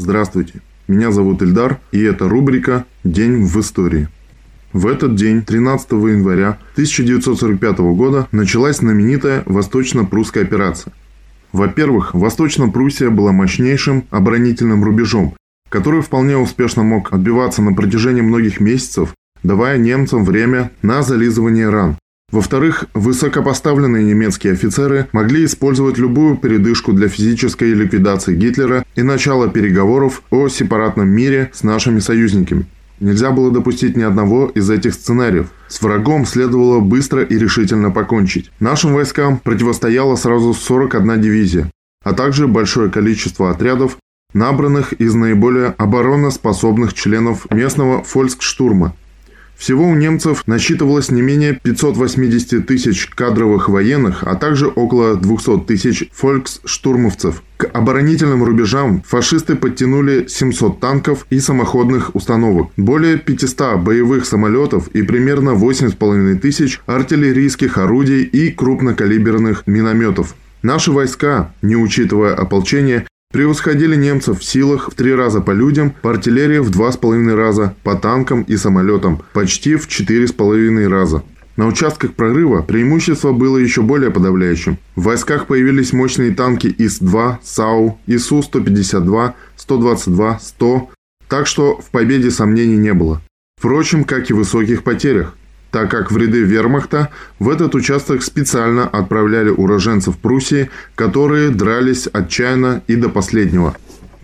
Здравствуйте, меня зовут Ильдар, и это рубрика «День в истории». В этот день, 13 января 1945 года, началась знаменитая Восточно-Прусская операция. Во-первых, Восточно-Пруссия была мощнейшим оборонительным рубежом, который вполне успешно мог отбиваться на протяжении многих месяцев, давая немцам время на зализывание ран. Во-вторых, высокопоставленные немецкие офицеры могли использовать любую передышку для физической ликвидации Гитлера и начала переговоров о сепаратном мире с нашими союзниками. Нельзя было допустить ни одного из этих сценариев. С врагом следовало быстро и решительно покончить. Нашим войскам противостояло сразу 41 дивизия, а также большое количество отрядов, набранных из наиболее обороноспособных членов местного фольксштурма – всего у немцев насчитывалось не менее 580 тысяч кадровых военных, а также около 200 тысяч фольксштурмовцев. К оборонительным рубежам фашисты подтянули 700 танков и самоходных установок, более 500 боевых самолетов и примерно 8,5 тысяч артиллерийских орудий и крупнокалиберных минометов. Наши войска, не учитывая ополчение, Превосходили немцев в силах в три раза по людям, по артиллерии в два с половиной раза, по танкам и самолетам почти в четыре с половиной раза. На участках прорыва преимущество было еще более подавляющим. В войсках появились мощные танки ИС-2, САУ, ИСУ-152, 122, 100, так что в победе сомнений не было. Впрочем, как и в высоких потерях так как в ряды вермахта в этот участок специально отправляли уроженцев Пруссии, которые дрались отчаянно и до последнего.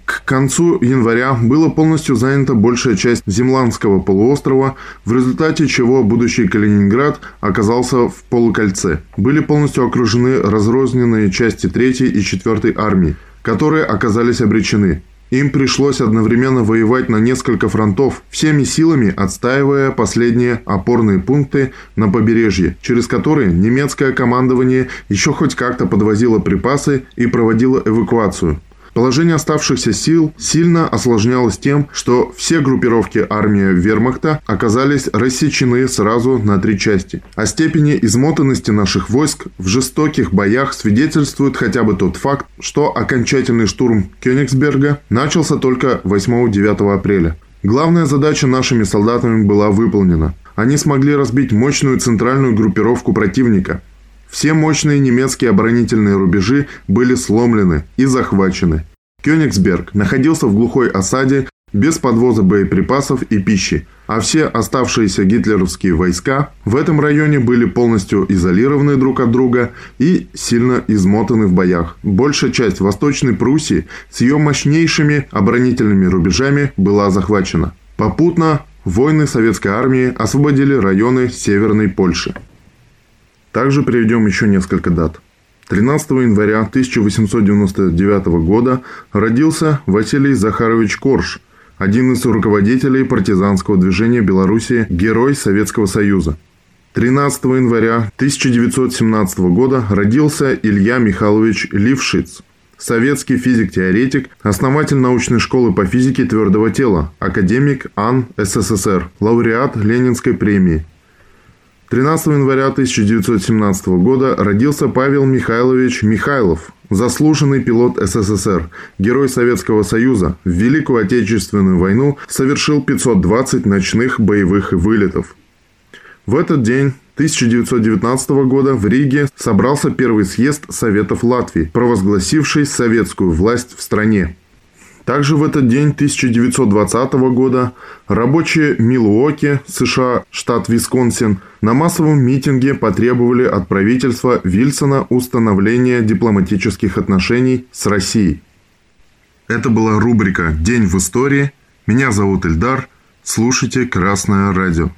К концу января была полностью занята большая часть Земландского полуострова, в результате чего будущий Калининград оказался в полукольце. Были полностью окружены разрозненные части 3 и 4 армии, которые оказались обречены. Им пришлось одновременно воевать на несколько фронтов, всеми силами отстаивая последние опорные пункты на побережье, через которые немецкое командование еще хоть как-то подвозило припасы и проводило эвакуацию. Положение оставшихся сил сильно осложнялось тем, что все группировки армии вермахта оказались рассечены сразу на три части. О степени измотанности наших войск в жестоких боях свидетельствует хотя бы тот факт, что окончательный штурм Кёнигсберга начался только 8-9 апреля. Главная задача нашими солдатами была выполнена. Они смогли разбить мощную центральную группировку противника – все мощные немецкие оборонительные рубежи были сломлены и захвачены. Кёнигсберг находился в глухой осаде без подвоза боеприпасов и пищи, а все оставшиеся гитлеровские войска в этом районе были полностью изолированы друг от друга и сильно измотаны в боях. Большая часть Восточной Пруссии с ее мощнейшими оборонительными рубежами была захвачена. Попутно войны советской армии освободили районы Северной Польши. Также приведем еще несколько дат. 13 января 1899 года родился Василий Захарович Корж, один из руководителей партизанского движения Беларуси, герой Советского Союза. 13 января 1917 года родился Илья Михайлович Лившиц, советский физик-теоретик, основатель научной школы по физике твердого тела, академик АН СССР, лауреат Ленинской премии, 13 января 1917 года родился Павел Михайлович Михайлов, заслуженный пилот СССР, герой Советского Союза, в Великую Отечественную войну совершил 520 ночных боевых вылетов. В этот день 1919 года в Риге собрался первый съезд Советов Латвии, провозгласивший советскую власть в стране. Также в этот день 1920 года рабочие Милуоки, США, штат Висконсин, на массовом митинге потребовали от правительства Вильсона установления дипломатических отношений с Россией. Это была рубрика «День в истории». Меня зовут Эльдар. Слушайте «Красное радио».